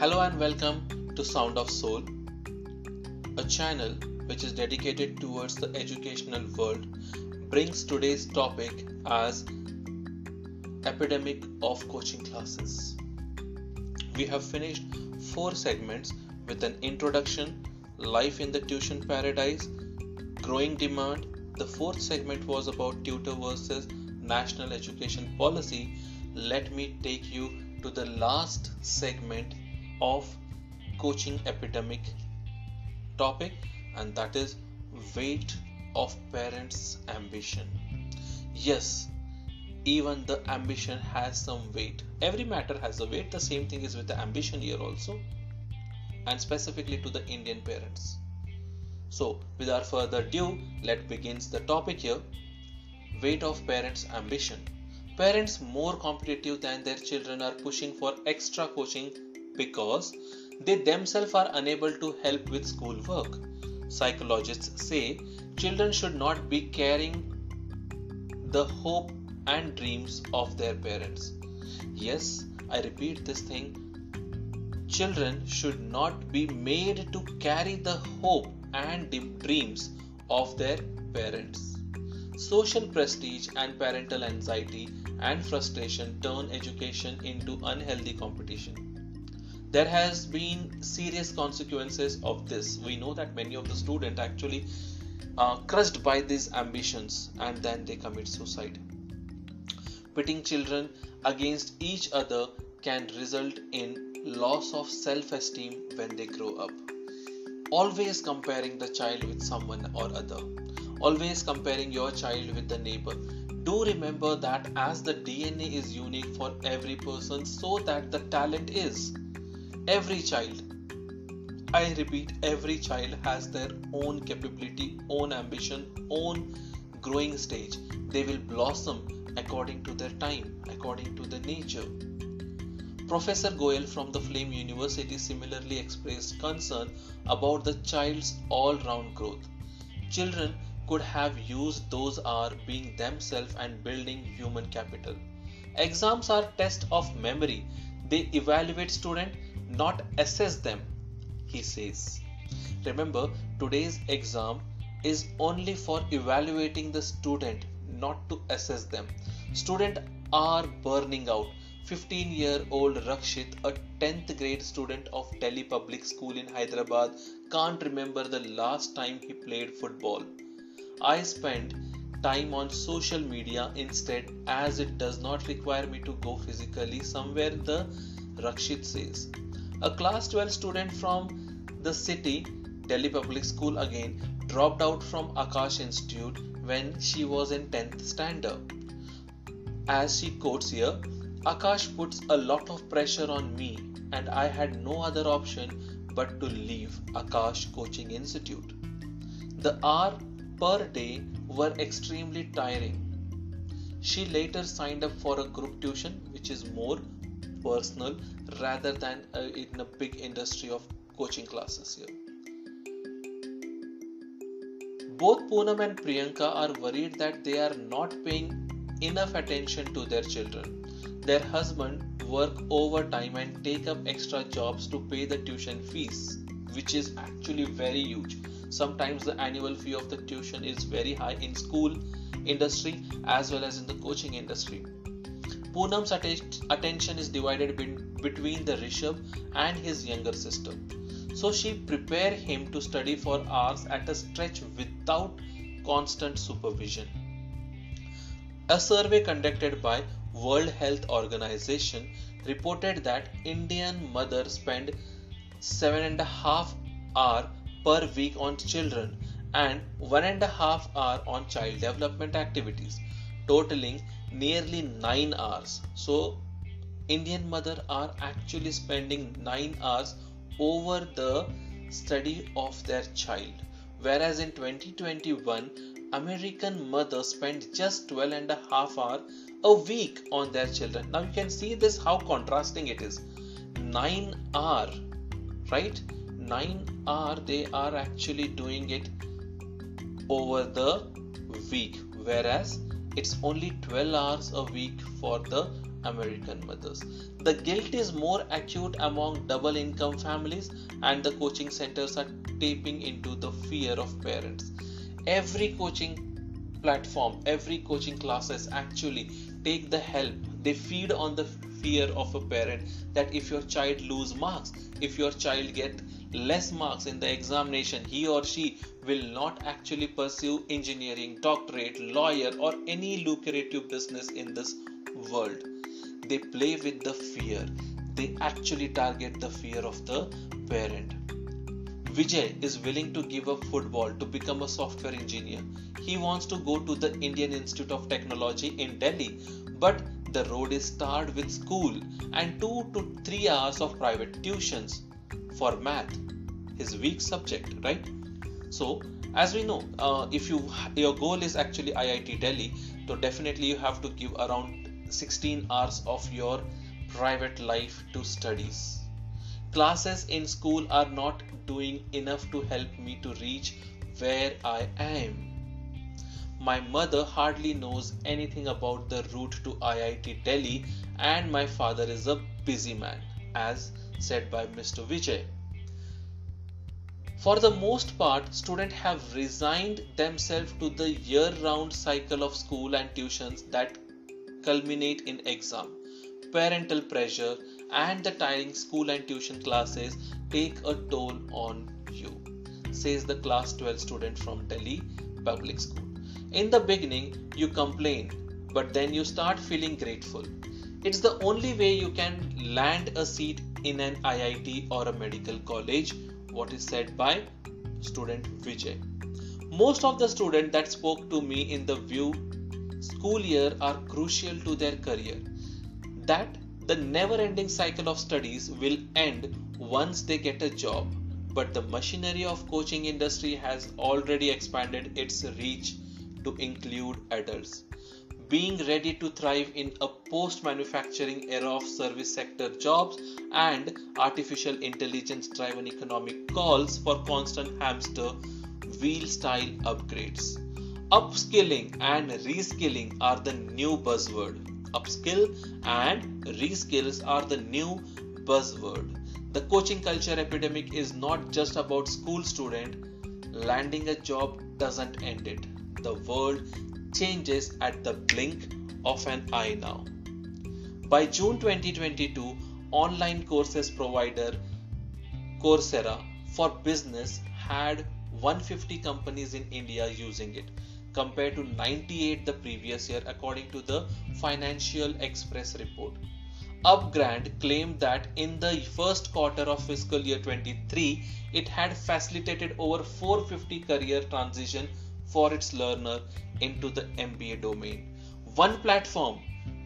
Hello and welcome to Sound of Soul, a channel which is dedicated towards the educational world, brings today's topic as epidemic of coaching classes. We have finished four segments with an introduction, life in the tuition paradise, growing demand. The fourth segment was about tutor versus national education policy. Let me take you to the last segment of coaching epidemic topic and that is weight of parents ambition. Yes even the ambition has some weight. Every matter has a weight. The same thing is with the ambition here also and specifically to the indian parents. So without further ado let begins the topic here. Weight of parents ambition. Parents more competitive than their children are pushing for extra coaching because they themselves are unable to help with schoolwork. Psychologists say children should not be carrying the hope and dreams of their parents. Yes, I repeat this thing. Children should not be made to carry the hope and dreams of their parents. Social prestige and parental anxiety and frustration turn education into unhealthy competition there has been serious consequences of this. We know that many of the students actually are crushed by these ambitions and then they commit suicide. Pitting children against each other can result in loss of self-esteem when they grow up. Always comparing the child with someone or other. Always comparing your child with the neighbor. Do remember that as the dna is unique for every person so that the talent is every child. I repeat every child has their own capability own ambition own growing stage. They will blossom according to their time according to the nature. Professor goel from the flame university similarly expressed concern about the child's all-round growth. Children could have used those are being themselves and building human capital. Exams are test of memory. They evaluate student not assess them, he says. Remember, today's exam is only for evaluating the student, not to assess them. Students are burning out. 15 year old Rakshit, a 10th grade student of Delhi Public School in Hyderabad, can't remember the last time he played football. I spend time on social media instead as it does not require me to go physically somewhere the Rakshit says a class 12 student from the city, Delhi Public School again, dropped out from Aakash Institute when she was in 10th standard. As she quotes here, Aakash puts a lot of pressure on me, and I had no other option but to leave Aakash Coaching Institute. The hour per day were extremely tiring. She later signed up for a group tuition, which is more personal rather than uh, in a big industry of coaching classes here. Both Poonam and Priyanka are worried that they are not paying enough attention to their children. Their husband work overtime and take up extra jobs to pay the tuition fees, which is actually very huge. Sometimes the annual fee of the tuition is very high in school industry as well as in the coaching industry. Poonam's attention is divided between the Rishabh and his younger sister. So she prepared him to study for hours at a stretch without constant supervision. A survey conducted by World Health Organization reported that Indian mothers spend seven and a half hour per week on children and one and a half hour on child development activities, totaling nearly 9 hours. So indian mother are actually spending 9 hours over the study of their child. Whereas in 2021 american mothers spend just 12 and a half hour a week on their children. Now you can see this how contrasting it is. 9 hour right? 9 hour they are actually doing it over the week. Whereas it's only 12 hours a week for the American mothers. The guilt is more acute among double income families, and the coaching centers are tapping into the fear of parents. Every coaching platform, every coaching classes actually take the help. They feed on the fear of a parent that if your child lose marks, if your child get less marks in the examination, he or she will not actually pursue engineering, doctorate, lawyer, or any lucrative business in this world. They play with the fear. They actually target the fear of the parent. Vijay is willing to give up football to become a software engineer. He wants to go to the Indian Institute of Technology in Delhi, but the road is starred with school and 2 to 3 hours of private tuitions for math, his weak subject, right? So, as we know, uh, if you your goal is actually IIT Delhi, so definitely you have to give around 16 hours of your private life to studies classes in school are not doing enough to help me to reach where I am. My mother hardly knows anything about the route to IIT Delhi, and my father is a busy man, as said by Mr. Vijay. For the most part, students have resigned themselves to the year round cycle of school and tuitions that culminate in exam. Parental pressure and the tiring school and tuition classes take a toll on you, says the class 12 student from Delhi Public School. In the beginning, you complain, but then you start feeling grateful. It's the only way you can land a seat in an IIT or a medical college, what is said by student Vijay. Most of the students that spoke to me in the view school year are crucial to their career. That the never ending cycle of studies will end once they get a job but the machinery of coaching industry has already expanded its reach to include adults being ready to thrive in a post manufacturing era of service sector jobs and artificial intelligence driven economic calls for constant hamster wheel style upgrades upskilling and reskilling are the new buzzword upskill and reskills are the new buzzword. The coaching culture epidemic is not just about school student. Landing a job doesn't end it. The world changes at the blink of an eye now. By June 2022, online courses provider Coursera for business had 150 companies in India using it compared to 98 the previous year according to the Financial Express report. Upgrad claimed that in the first quarter of fiscal year 23 it had facilitated over 450 career transition for its learner into the MBA domain. One platform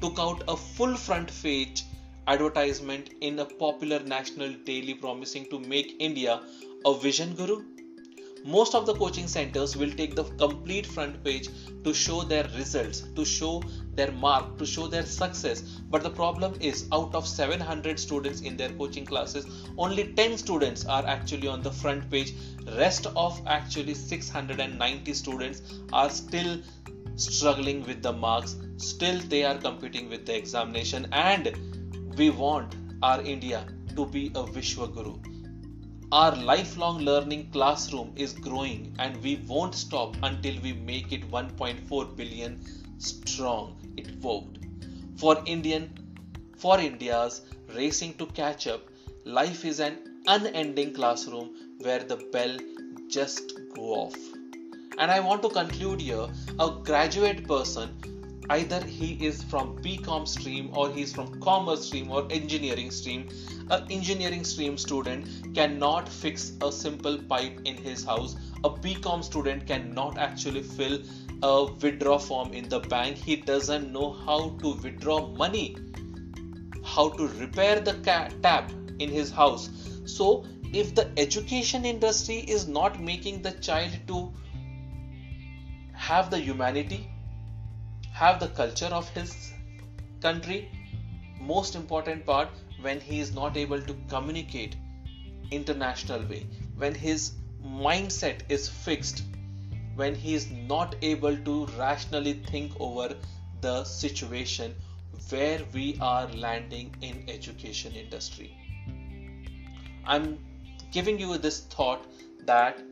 took out a full front page advertisement in a popular national daily promising to make India a vishwa guru most of the coaching centers will take the complete front page to show their results to show their mark to show their success. But the problem is out of 700 students in their coaching classes only 10 students are actually on the front page. Rest of actually 690 students are still struggling with the marks. Still they are competing with the examination. And we want our india to be a vishwa guru our lifelong learning classroom is growing and we won't stop until we make it 1.4 billion strong. It vowed. For Indian for India's racing to catch up, life is an unending classroom where the bell just go off. And I want to conclude here a graduate person either he is from BCom stream or he is from commerce stream or engineering stream. An engineering stream student cannot fix a simple pipe in his house. A bcom student cannot actually fill a withdraw form in the bank. He doesn't know how to withdraw money how to repair the tap in his house. So if the education industry is not making the child to have the humanity have the culture of his country most important part when he is not able to communicate international way when his mindset is fixed when he is not able to rationally think over the situation where we are landing in education industry. I'm giving you this thought that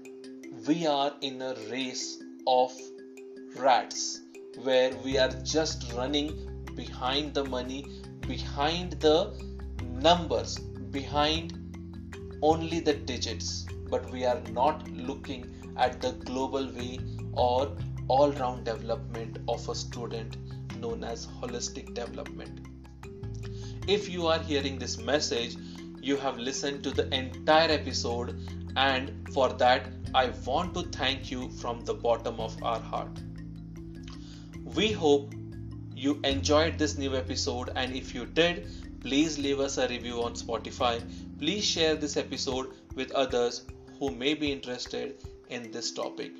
we are in a race of rats where we are just running behind the money behind the numbers behind only the digits but we are not looking at the global way or all round development of a student known as holistic development. If you are hearing this message, you have listened to the entire episode, and for that, I want to thank you from the bottom of our heart. We hope you enjoyed this new episode, and if you did, please leave us a review on Spotify. Please share this episode with others who may be interested in this topic.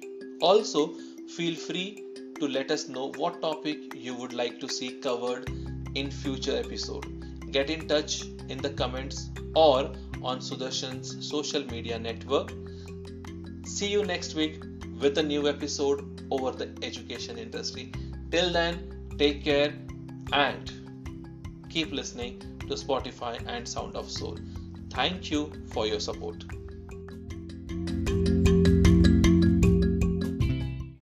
Also, feel free to let us know what topic you would like to see covered in future episode. Get in touch in the comments or on Sudarshan's social media network. See you next week with a new episode over the education industry. Till then, take care and keep listening to Spotify and Sound of Soul. Thank you for your support.